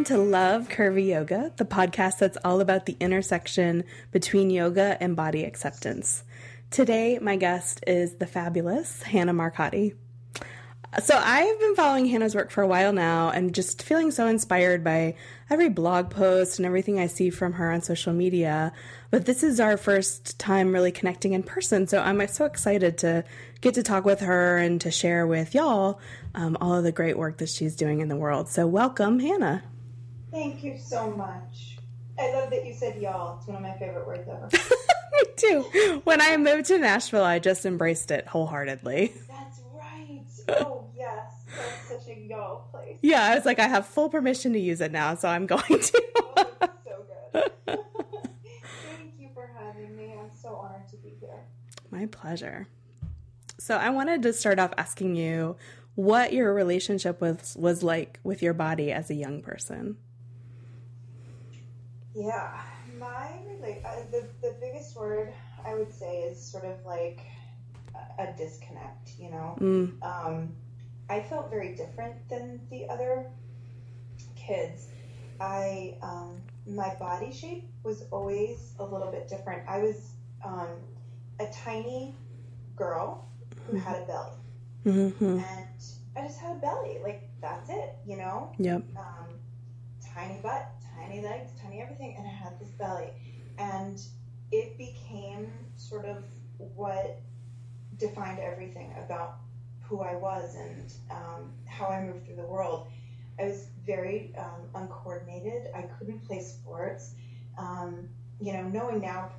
Welcome to Love Curvy Yoga, the podcast that's all about the intersection between yoga and body acceptance. Today, my guest is the fabulous Hannah Marcotti. So, I've been following Hannah's work for a while now and just feeling so inspired by every blog post and everything I see from her on social media. But this is our first time really connecting in person, so I'm so excited to get to talk with her and to share with y'all um, all of the great work that she's doing in the world. So, welcome, Hannah. Thank you so much. I love that you said y'all. It's one of my favorite words ever. Me too. When I moved to Nashville, I just embraced it wholeheartedly. That's right. Oh, yes. That's such a y'all place. Yeah, I was like, I have full permission to use it now, so I'm going to. Oh, so good. Thank you for having me. I'm so honored to be here. My pleasure. So, I wanted to start off asking you what your relationship was was like with your body as a young person. Yeah, my relate uh, the the biggest word I would say is sort of like a, a disconnect. You know, Mm, um, I felt very different than the other kids. I um, my body shape was always a little bit different. I was um, a tiny girl who had a belly, hmm and I just had a belly. Like that's it, you know. Yep. Um, tiny butt, tiny legs, tiny everything, and I had this belly, and it became sort of what defined everything about who I was and um, how I moved through the world. I was very um, uncoordinated. I couldn't play sports. Um, you know, knowing now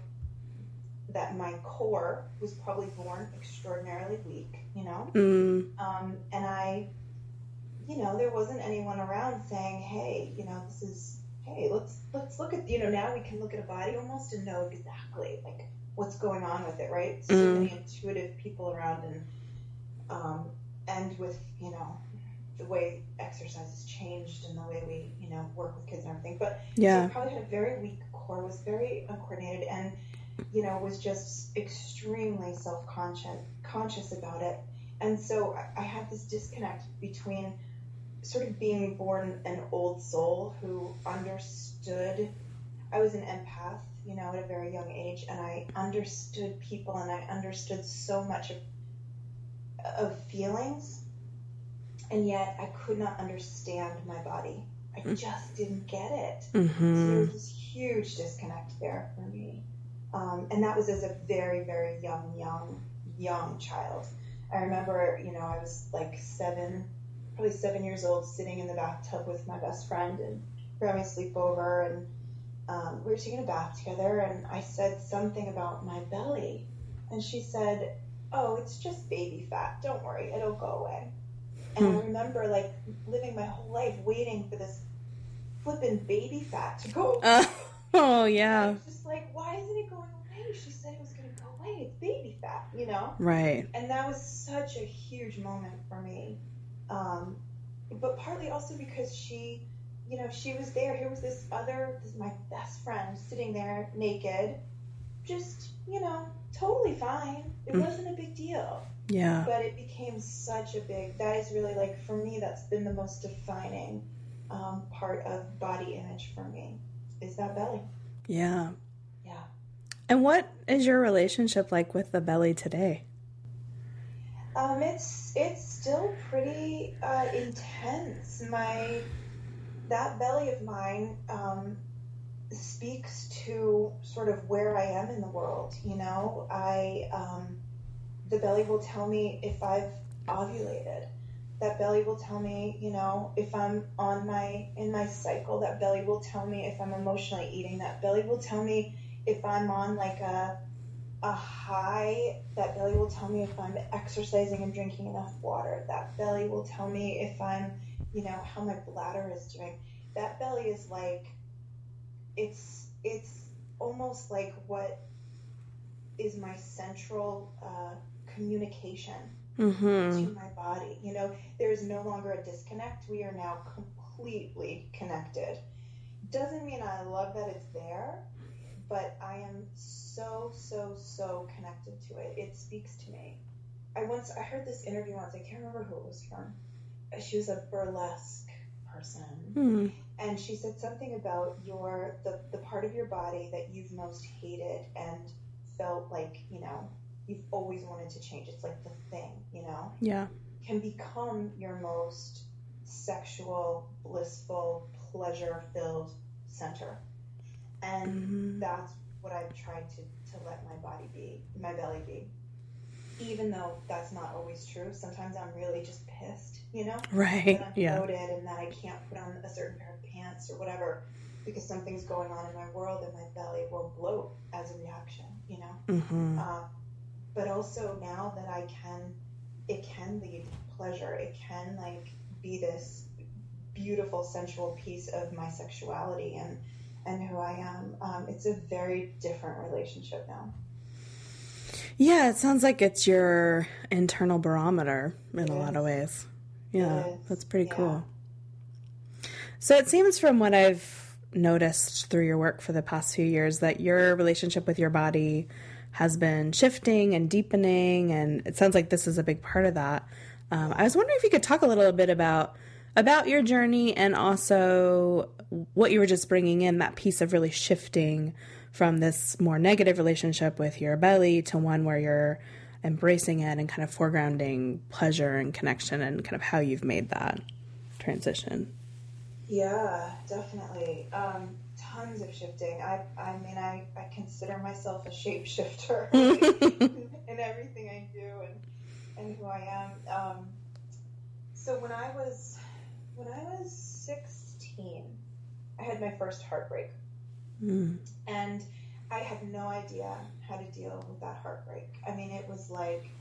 that my core was probably born extraordinarily weak, you know, Mm, um, and I, you know, there wasn't anyone around saying, "Hey, you know, this is hey, let's let's look at you know now we can look at a body almost and know exactly like what's going on with it, right? So Mm. many intuitive people around, and um, and with you know the way exercise has changed and the way we you know work with kids and everything, but so yeah. probably had a very weak core, was very uncoordinated, and you know was just extremely self-conscious conscious about it. And so I, I had this disconnect between sort of being born an old soul who understood. I was an empath, you know, at a very young age, and I understood people, and I understood so much of of feelings, and yet I could not understand my body. I Mm. just didn't get it. So there was this huge disconnect there for me. Um, and that was as a very, very young, young, young child. I remember, you know, I was like seven, probably seven years old, sitting in the bathtub with my best friend, and we were having a sleepover, and um, we were taking a bath together, and I said something about my belly. And she said, Oh, it's just baby fat. Don't worry, it'll go away. And I remember, like, living my whole life waiting for this flippin' baby fat to go away. Uh, oh, yeah. was just like, why isn't it going away? She said it was going to go away. It's baby fat, you know? Right. And that was such a huge moment for me. Um, but partly also because she, you know, she was there. Here was this other, this my best friend sitting there naked, just, you know, totally fine. It Mm. wasn't a big deal. Yeah. But it became such a big, that is really like, for me, that's been the most defining um, part of body image for me, is that belly. Yeah. Yeah. And what is your relationship like with the belly today? Um, it's it's still pretty uh, intense. My that belly of mine um, speaks to sort of where I am in the world. You know, I um, the belly will tell me if I've ovulated. That belly will tell me, you know, if I'm on my in my cycle. That belly will tell me if I'm emotionally eating. That belly will tell me if I'm on like a a high, that belly will tell me if I'm exercising and drinking enough water. That belly will tell me if I'm, you know, how my bladder is doing. That belly is like, it's it's almost like what is my central uh, communication Mm-hmm. to my body. You know, there is no longer a disconnect. We are now completely connected. Doesn't mean I love that it's there, but I am so, so, so so connected to it. It speaks to me. I once I heard this interview once. I can't remember who it was from. She was a burlesque person. Mm. And she said something about your the, the part of your body that you've most hated and felt like, you know, you've always wanted to change. It's like the thing, you know, Yeah. can become your most sexual, blissful, pleasure filled center. And Mhm. that's what I've tried to, to let my body be, my belly be. Even though that's not always true. Sometimes I'm really just pissed, you know? Right. that I'm Yeah. bloated and that I can't put on a certain pair of pants or whatever because something's going on in my world and my belly will bloat as a reaction, you know? hmm Uh, but also now that I can, it can lead pleasure. It can like be this beautiful sensual piece of my sexuality and and who I am. Um, it's a very different relationship now. Yeah, it sounds like it's your internal barometer in It a lot of ways. Yeah, that's pretty Yeah. cool. So it seems from what I've noticed through your work for the past few years that your relationship with your body has been shifting and deepening, and it sounds like this is a big part of that. Um, I was wondering if you could talk a little bit about about your journey and also what you were just bringing in that piece of really shifting from this more negative relationship with your belly to one where you're embracing it and kind of foregrounding pleasure and connection and kind of how you've made that transition. Yeah, definitely. Um, tons of shifting. I, I mean, I, I consider myself a shapeshifter in everything I do and, and who I am. Um, so when I was when I was 16, I had my first heartbreak, Mm. and I had no idea how to deal with that heartbreak. I mean, it was like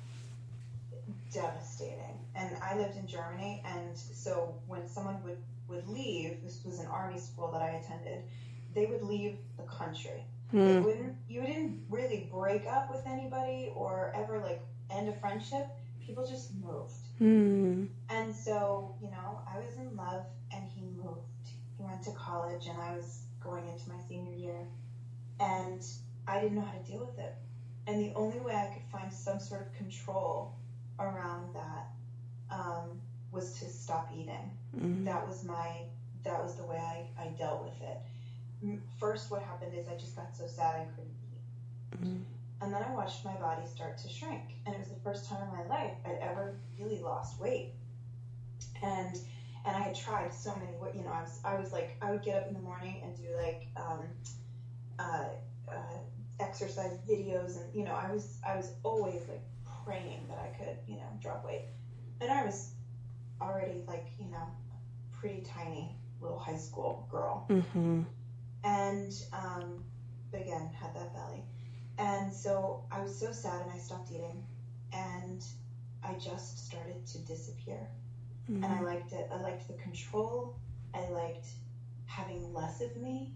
devastating. And I lived in Germany, and so when someone would would leave, this was an army school that I attended, they would leave the country. They Mm. wouldn't you didn't really break up with anybody or ever like end a friendship. People just moved. Mm. And so, you know, I was in love and he moved. He went to college and I was going into my senior year. And I didn't know how to deal with it. And the only way I could find some sort of control around that um, was to stop eating. Mm. That was my, that was the way I, I dealt with it. First, what happened is I just got so sad I couldn't eat. Mm. And then I watched my body start to shrink. And it was the first time in my life I'd ever really lost weight. And and I had tried so many you know, I was I was like I would get up in the morning and do like um, uh, uh, exercise videos and you know, I was I was always like praying that I could, you know, drop weight. And I was already like, you know, pretty tiny little high school girl hmm and um, again had that belly and so i was so sad and i stopped eating. And i just started to disappear. And i liked it. I liked the control. I liked having less of me.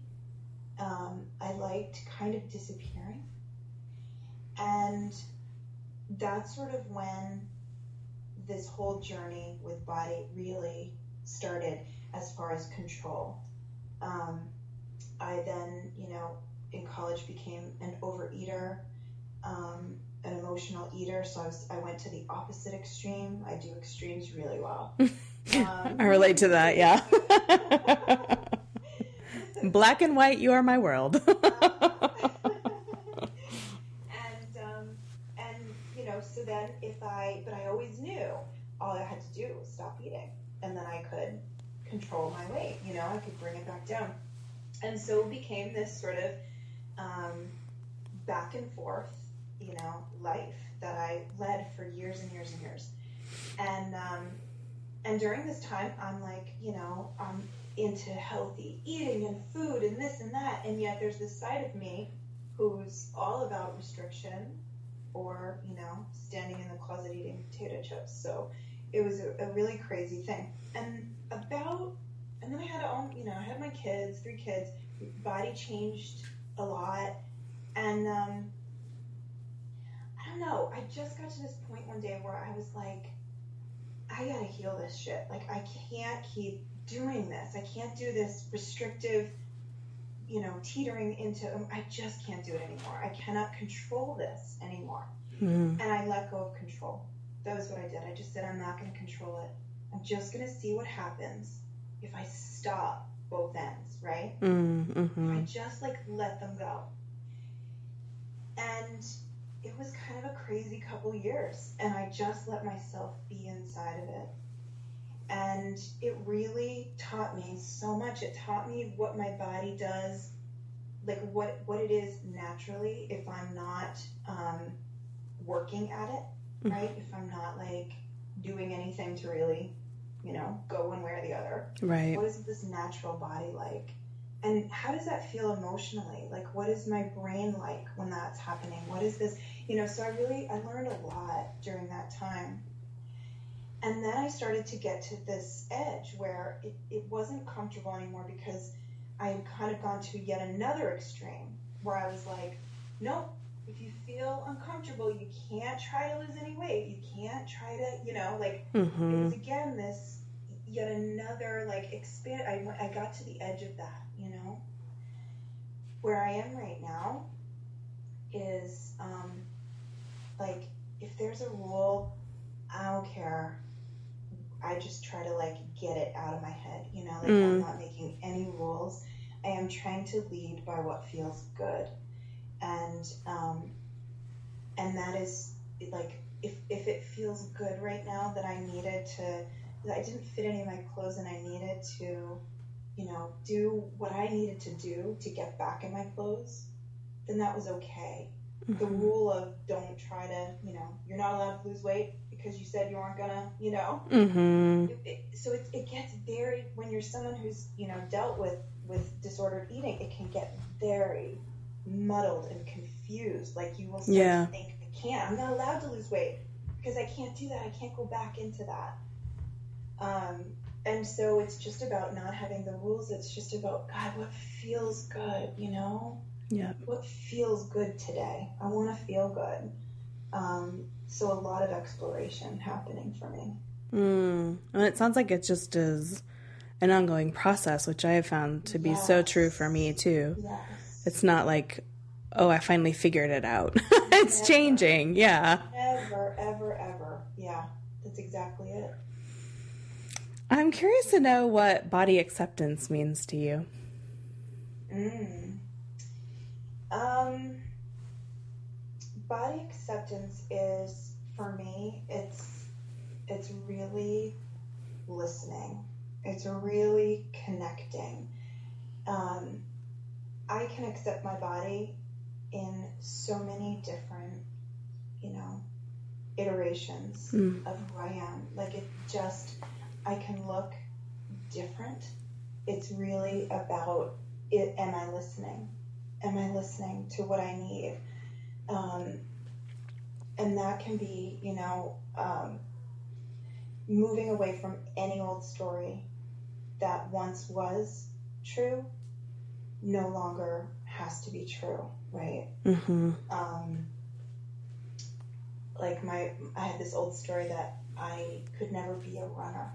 Um, i liked kind of disappearing. And that's sort of when this whole journey with body really started as far as control. Um, I then, you know, in college became an overeater, um, an emotional eater. So I, was, I went to the opposite extreme. I do extremes really well. Um, I relate to that, yeah. Black and white, you are my world. and um, and you know, so then if I, but I always knew all I had to do was stop eating, and then I could control my weight. You know, I could bring it back down, and so it became this sort of um, back and forth, you know, life that I led for years and years and years, and um, and during this time, I'm like, you know, I'm into healthy eating and food and this and that, and yet there's this side of me who's all about restriction or, you know, standing in the closet eating potato chips. So it was a, a really crazy thing. And about, and then I had all, you know, I had my kids, three kids, body changed a lot. And um, I don't know, I just got to this point one day where I was like, I gotta heal this shit. Like, I can't keep doing this. I can't do this restrictive you know, teetering into, um, I just can't do it anymore. I cannot control this anymore. Mm. And I let go of control. That was what I did. I just said, I'm not to control it. I'm just going to see what happens if I stop both ends, right? Mm, If I just like let them go. And it was kind of a crazy couple years, and I just let myself be inside of it. And it really taught me so much. It taught me what my body does, like what what it is naturally if I'm not um, working at it, right? If I'm not like doing anything to really, you know, go one way or the other. Right. what is this natural body like? And how does that feel emotionally? Like what is my brain like when that's happening? What is this you know so i really i learned a lot during that time. And then i started to get to this edge where it, it wasn't comfortable anymore because i had kind of gone to yet another extreme where i was like nope if you feel uncomfortable you can't try to lose any weight. You can't try to you know like it Mhm. was again this yet another like expand I, went- I got to the edge of that you know? Where i am right now is um, like if there's a rule i don't care. I just try to like get it out of my head you know? Like i'm Mm. not making any rules. I am trying to lead by what feels good. And and that is like if if it feels good right now that i needed to that I didn't fit any of my clothes and I needed to, you know, do what I needed to do to get back in my clothes, then that was okay. The Mhm. rule of don't try to, you know, you're not allowed to lose weight because you said you weren't gonna, you know. Mhm. It, it, so it, it gets very when you're someone who's you know dealt with with disordered eating, it can get very muddled and confused. Like you will start Yeah. to think, I can't. I'm not allowed to lose weight because I can't do that. I can't go back into that. Um, and so it's just about not having the rules. It's just about God, what feels good, you know? Yeah. What feels good today? I want to feel good. Um, so a lot of exploration happening for me. Mm. And it sounds like it just is an ongoing process, which I have found to be so true for me too. Yes. It's not like, oh, I finally figured it out. it's Never. changing. Yeah. Ever, ever, ever. Yeah, that's exactly it. I'm curious to know what body acceptance means to you. Mm. Um, body acceptance is for me. It's it's really listening. It's really connecting. Um, I can accept my body in so many different, you know, iterations Mm. of who I am. Like it just, I can look different. It's really about it. Am I listening? Am I listening to what I need? Um, and that can be, you know, um, moving away from any old story that once was true, no longer has to be true, right? Mm-hmm. um, like my I had this old story that I could never be a runner.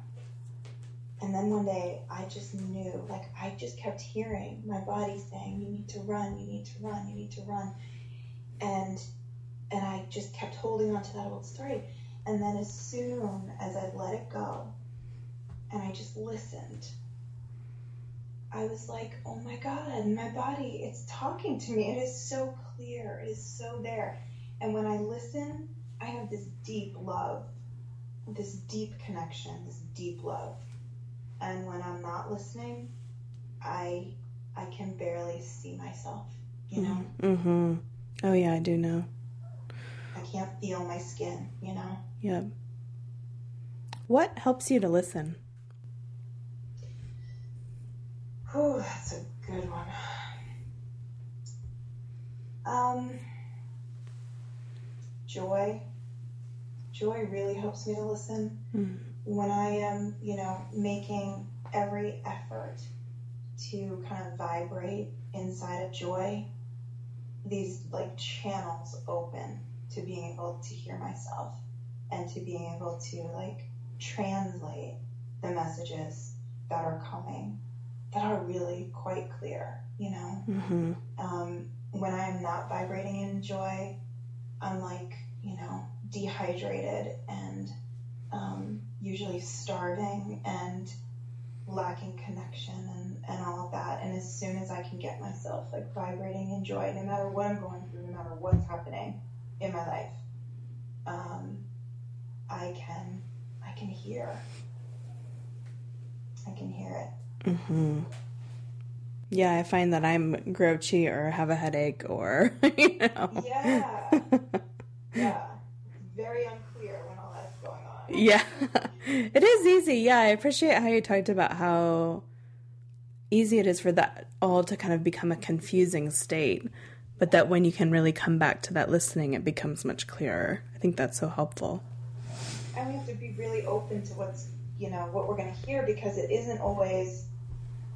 And then one day I just knew, like I just kept hearing my body saying, You need to run, you need to run, you need to run. And and I just kept holding on to that old story. And then as soon as I let it go and I just listened, I was like, oh my God, my body, it's talking to me. It is so clear. It is so there. And when I listen, I have this deep love, this deep connection, this deep love. And when I'm not listening, I I can barely see myself, you know? Mm-hmm. Oh yeah, I do know. I can't feel my skin, you know? Yep. What helps you to listen? Whew, that's a good one. Um, joy. Joy really helps me to listen. Mm. When I am, you know, making every effort to kind of vibrate inside of joy, these like channels open to being able to hear myself and to being able to like translate the messages that are coming that are really quite clear, you know. Mm-hmm. Um, when I am not vibrating in joy, I'm like, you know, dehydrated and um, usually starving and lacking connection and, and all of that. And as soon as I can get myself like vibrating in joy, no matter what I'm going through, no matter what's happening in my life, um, I can I can hear. I can hear it. Mm-hmm. Yeah, I find that I'm grouchy or have a headache or you know. Yeah. yeah. Very unclear when all that's going on. Yeah. It is easy. Yeah, I appreciate how you talked about how easy it is for that all to kind of become a confusing state, but that when you can really come back to that listening, it becomes much clearer. I think that's so helpful. And we have to be really open to what's, you know, what we're going to hear because it isn't always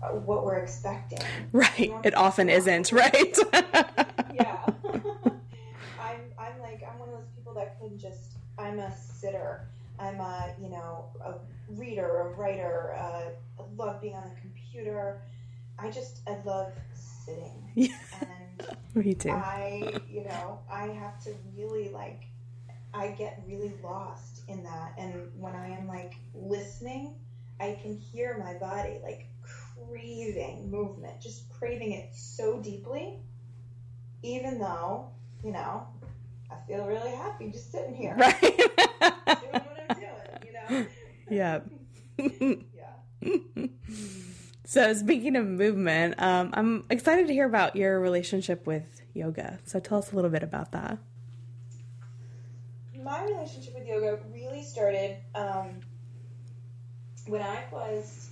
what we're expecting. Right. It often isn't, right? yeah. I'm, I'm like, I'm one of those people that can just, I'm a sitter. I'm a, you know, a reader, a writer. Uh, I love being on the computer. I just, I love sitting. Yeah. And Me too. I, you know, I have to really like, I get really lost in that. And when I am like listening, I can hear my body like craving movement, just craving it so deeply, even though, you know, I feel really happy just sitting here. Right. Doing what I'm doing, you know? yeah. yeah. So, speaking of movement, um, I'm excited to hear about your relationship with yoga. So, tell us a little bit about that. My relationship with yoga really started um, when I was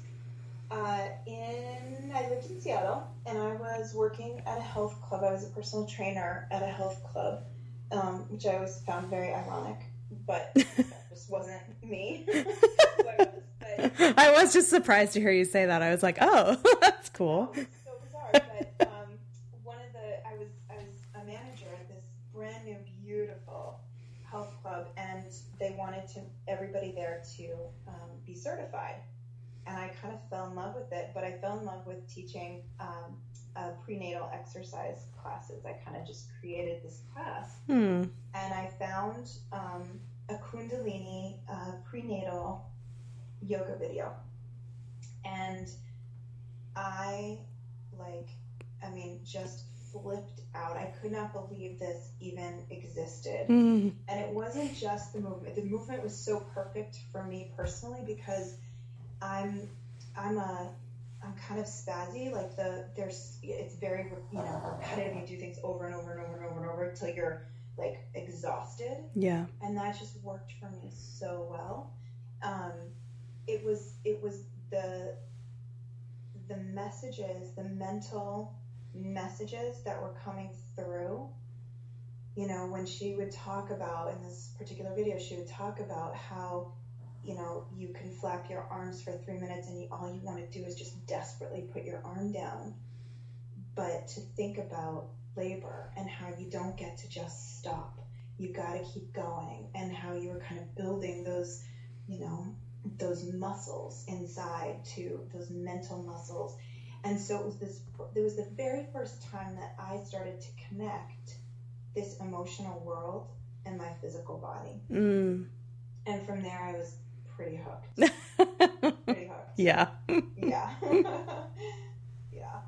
uh, in, I lived in Seattle and I was working at a health club. I was a personal trainer at a health club, um, which I always found very ironic, but that just wasn't me. I was. But I was just surprised to hear you say that. I was like, oh, that's cool. It's so bizarre. But um, one of the I was I was a manager at this brand new beautiful health club, and they wanted to everybody there to um, be certified. And I kind of fell in love with it, but I fell in love with teaching um, uh, prenatal exercise classes. I kind of just created this class, Hmm. and I found um, a Kundalini uh, prenatal yoga video, and I like, I mean, just flipped out. I could not believe this even existed. Hmm. And it wasn't just the movement. The movement was so perfect for me personally because I'm I'm a I'm kind of spazzy. Like the there's it's very you know repetitive. You do things over and over and over and over and over until you're like exhausted Yeah. and that just worked for me so well. Um, it was it was the the messages, the mental messages that were coming through. You know, when she would talk about in this particular video, she would talk about how you know you can flap your arms for three minutes and you, all you want to do is just desperately put your arm down. But to think about labor and how you don't get to just stop you got to keep going and how you were kind of building those you know those muscles inside too those mental muscles and so it was this it was the very first time that i started to connect this emotional world and my physical body Mm. and from there i was pretty hooked pretty hooked yeah. yeah yeah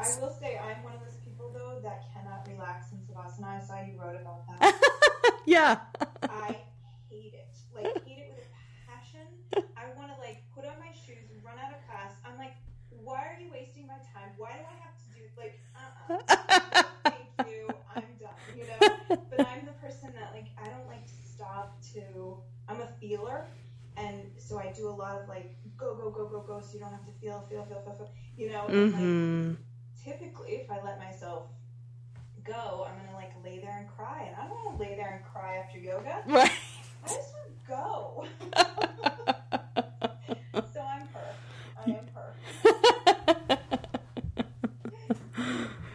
i will say i'm one of those people though that cannot relax in savasana i saw you wrote about that yeah. I hate it. Like hate it with a passion. I want to like put on my shoes, run out of class. I'm like, why are you wasting my time? Why do I have to do like? Uh-uh. No, thank you. I'm done. You know. But I'm the person that like I don't like to stop to. I'm a feeler, so I do a lot of like go go go go go. So you don't have to feel feel feel feel. feel you know. And, like, typically if I let myself go, I'm gonna like lay there and cry, and I don't want to lay there and cry after yoga. Right. I just want to go. so I'm her. I am her.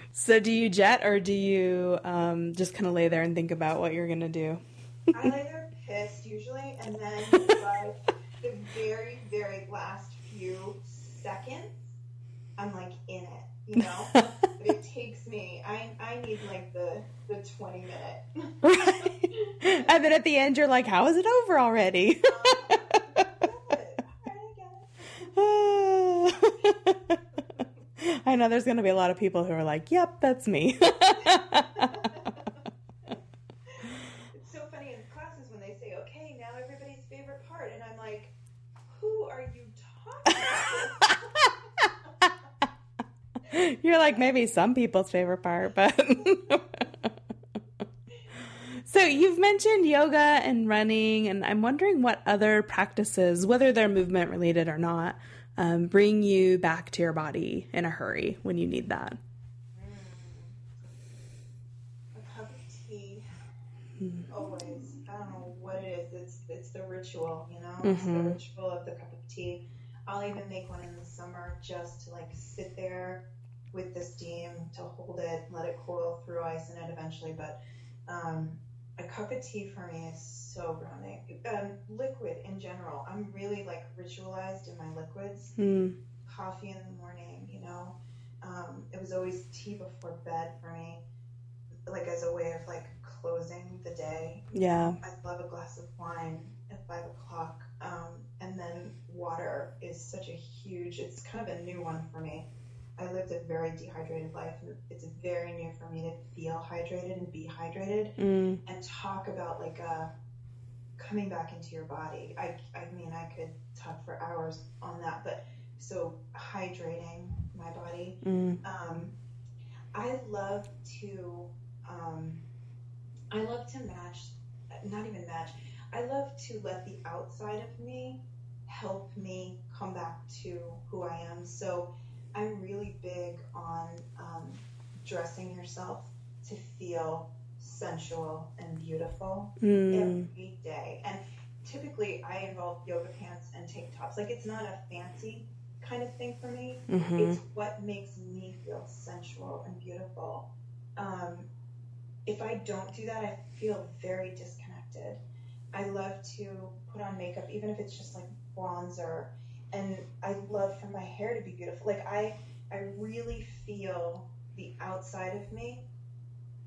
so, do you jet or do you um, just kind of lay there and think about what you're gonna do? I lay there pissed usually, and then like the very, very last few seconds, I'm like in it. You know, it takes me. I I need like the the 20 minute. And then at the end, you're like, "How is it over already?" Um, I know there's going to be a lot of people who are like, yep, that's me. You're like maybe some people's favorite part, but So you've mentioned yoga and running, and I'm wondering what other practices, whether they're movement related or not, um, bring you back to your body in a hurry when you need that. A cup of tea, always. I don't know what it is. It's it's the ritual, you know. It's the ritual of the cup of tea. I'll even make one in the summer just to like sit there with the steam to hold it, let it cool through ice in it eventually. But um, a cup of tea for me is so grounding. Um, liquid in general, I'm really like ritualized in my liquids. Mm, Coffee in the morning, you know. Um, it was always tea before bed for me, like as a way of like closing the day. yeah. I love a glass of wine at five o'clock. Um, and then water is such a huge, it's kind of a new one for me. I lived a very dehydrated life, and it's very new for me to feel hydrated and be hydrated Mm, and talk about like uh, coming back into your body. I, I mean, I could talk for hours on that, but so hydrating my body. mm, Um, I love to, um, I love to match, not even match. I love to let the outside of me help me come back to who I am. So I'm really big on um, dressing yourself to feel sensual and beautiful mm, every day. And typically I involve yoga pants and tank tops. Like it's not a fancy kind of thing for me. mhm, It's what makes me feel sensual and beautiful. Um, if I don't do that, I feel very disconnected. I love to put on makeup, even if it's just like bronzer, and I love for my hair to be beautiful. Like I, I really feel the outside of me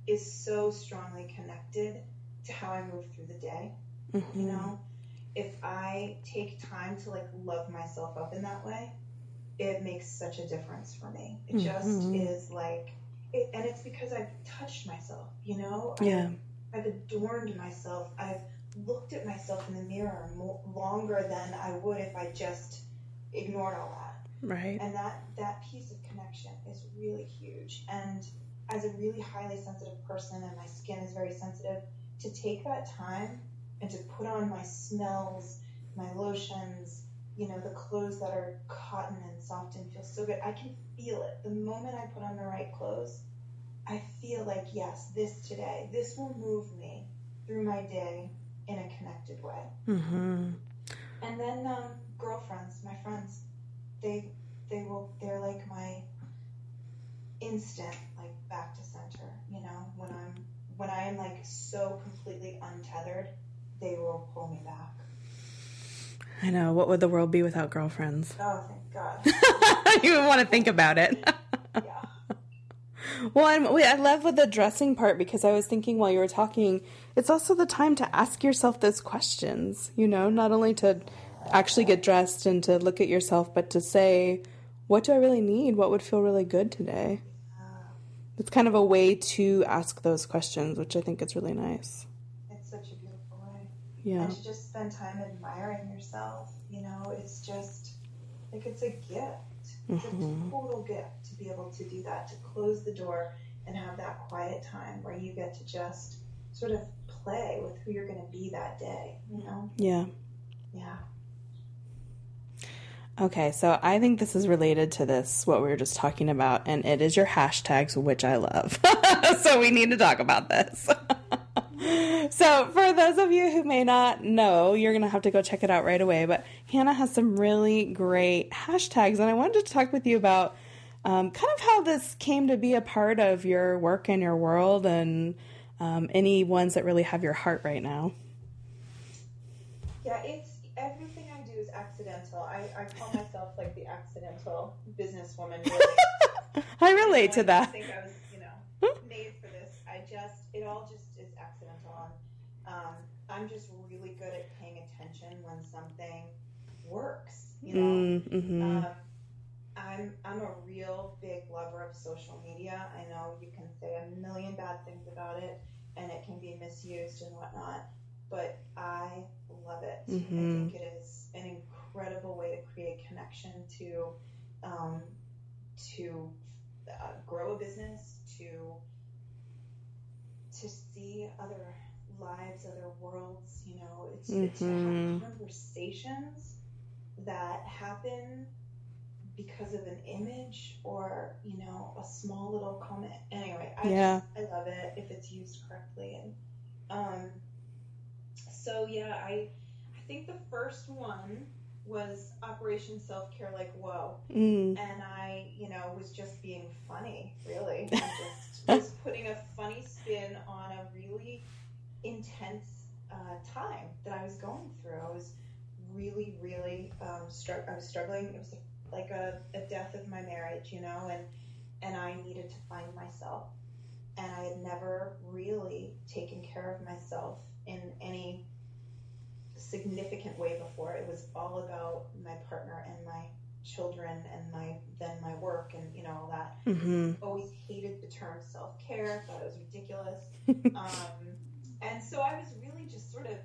is so strongly connected to how I move through the day you mhm. know if i take time to like love myself up in that way it makes such a difference for me it just Mhm. is like it, and it's because i've touched myself you know Yeah. I've, I've adorned myself i've looked at myself in the mirror mo longer than i would if i just ignored all that Right. and that that piece of connection is really huge and as a really highly sensitive person and my skin is very sensitive to take that time and to put on my smells my lotions you know the clothes that are cotton and soft and feel so good i can feel it the moment i put on the right clothes i feel like yes this today this will move me through my day in a connected way Mm-hmm. and then um, girlfriends, my friends, they they will they're like my instant like back to center. You know, when I'm when I am like so completely untethered, they will pull me back. I know. What would the world be without girlfriends? Oh, thank God. you want to think about it. yeah. Well, and wait, I love with the dressing part because I was thinking while you were talking, it's also the time to ask yourself those questions, you know, not only to actually get dressed and to look at yourself, but to say, what do I really need? What would feel really good today? Uh, It's kind of a way to ask those questions, which I think is really nice. it's such a beautiful way. Yeah. And to just spend time admiring yourself, you know, it's just like it's a gift. It's Mhm. a total gift to be able to do that, to close the door and have that quiet time where you get to just sort of play with who you're going to be that day, you know? Yeah. Yeah. Okay, so I think this is related to this, what we were just talking about, and it is your hashtags, which I love. so we need to talk about this. so, for those of you who may not know, you're going to have to go check it out right away. But Hannah has some really great hashtags, and I wanted to talk with you about um, kind of how this came to be a part of your work and your world, and um, any ones that really have your heart right now. Yeah, it's is accidental. I, I call myself like the accidental businesswoman. Really. I relate to that. I think I was, you know, made for this. I just, it all just is accidental. And, um, I'm just really good at paying attention when something works. You know, Mm, hmm um, I I'm I'm a real big lover of social media. I know you can say a million bad things about it, and it can be misused and whatnot, but I love it. Mm-hmm. I think it is an incredible way to create connection to um, to uh, grow a business to to see other lives, other worlds. You know, it's, mm-hmm. it's to have mm-hmm. conversations that happen because of an image or you know a small little comment. Anyway, I yeah. just, I love it if it's used correctly and um. So yeah, I I think the first one was Operation Self Care Like Whoa, mm. and I you know was just being funny, really, just was putting a funny spin on a really intense uh, time that I was going through. I was really, really um, str- I was struggling. It was like a, a death of my marriage, you know, and and I needed to find myself. And I had never really taken care of myself in any significant way before. It was all about my partner and my children and my then my work and you know all that. Mm-hmm. Always hated the term self care. Thought it was ridiculous. um, and so I was really just sort of,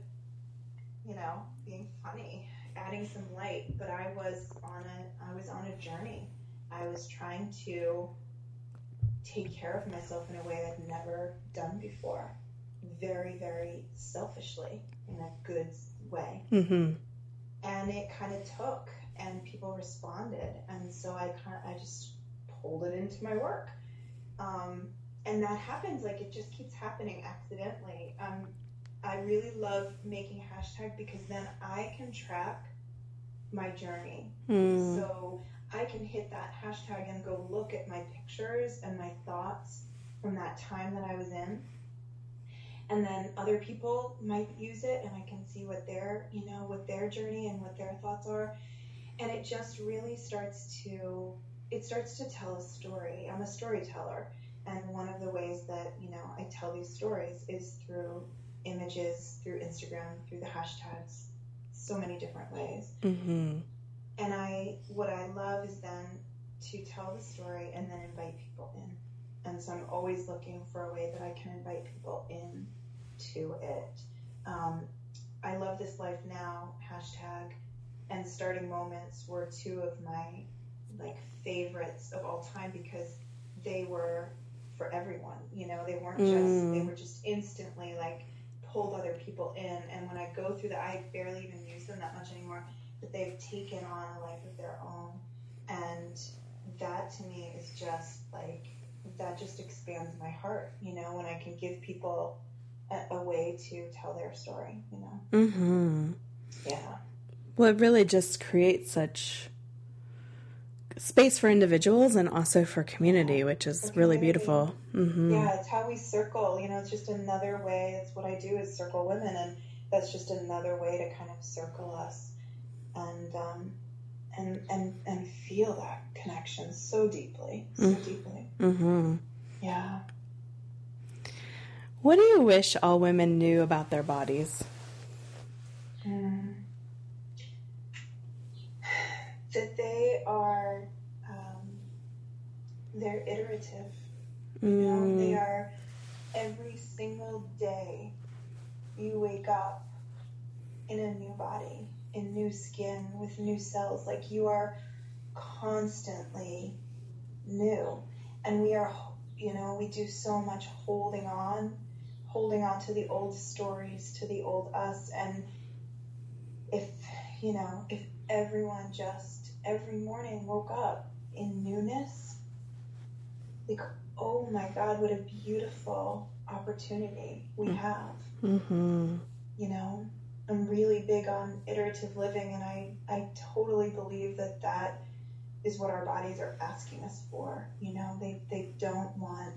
you know, being funny, adding some light. But I was on a I was on a journey. I was trying to take care of myself in a way I'd never done before. Very, very selfishly in a good way. Mm-hmm. And it kind of took, and people responded, and so I kind of I just pulled it into my work. Um, and that happens like it just keeps happening accidentally. Um, I really love making hashtag because then I can track my journey. Mm. So I can hit that hashtag and go look at my pictures and my thoughts from that time that I was in. And then other people might use it and I can see what their, you know, what their journey and what their thoughts are. And it just really starts to it starts to tell a story. I'm a storyteller. And one of the ways that, you know, I tell these stories is through images, through Instagram, through the hashtags, so many different ways. Mm-hmm. And I, what I love is then to tell the story and then invite people in. And so I'm always looking for a way that I can invite people in to it. Um, I love this life now hashtag and starting moments were two of my like favorites of all time because they were for everyone. You know, they weren't just mm. they were just instantly like pulled other people in. And when I go through that, I barely even use them that much anymore. But they've taken on a life of their own, and that to me is just like that just expands my heart. You know, when I can give people a, a way to tell their story. You know. Mm-hmm. Yeah. Well, it really just creates such space for individuals and also for community, which is community. really beautiful. Mm-hmm. Yeah, it's how we circle. You know, it's just another way. It's what I do is circle women, and that's just another way to kind of circle us and um, and and and feel that connection so deeply, so mm-hmm. deeply. Mm-hmm. Yeah. What do you wish all women knew about their bodies? Mm that they are um, they're iterative. You know, mm. they are every single day you wake up in a new body, in new skin, with new cells. Like you are constantly new. And we are, you know, we do so much holding on, holding on to the old stories, to the old us. And if, you know, if everyone just every morning woke up in newness. Like, oh my God, what a beautiful opportunity we mm. have. Mm-hmm. You know, I'm really big on iterative living, and I, I totally believe that that is what our bodies are asking us for. You know, they, they don't want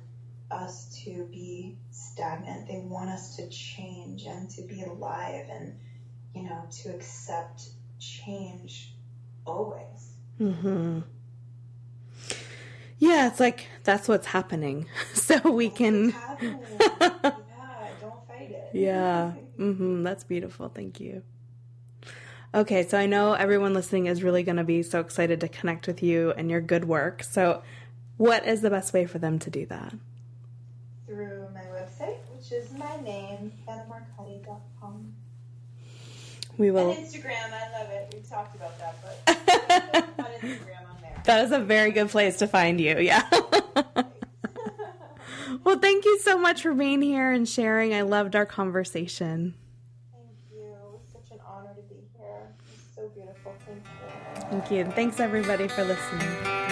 us to be stagnant. They want us to change and to be alive and, you know, to accept change always. Mm-hmm. Yeah, it's like that's what's happening. So we that's can. yeah, don't fight it. Yeah. Mm-hmm. That's beautiful. Thank you. Okay, so I know everyone listening is really going to be so excited to connect with you and your good work. So, what is the best way for them to do that? Through my website, which is my name, hannahmarcotti.com. We will. And Instagram, I love it. We've talked about that, but on Instagram, I'm there. That is a very good place to find you. Yeah. well, thank you so much for being here and sharing. I loved our conversation. Thank you. It was such an honor to be here. It's so beautiful. Thank you. Thank you. And thanks, everybody, for listening.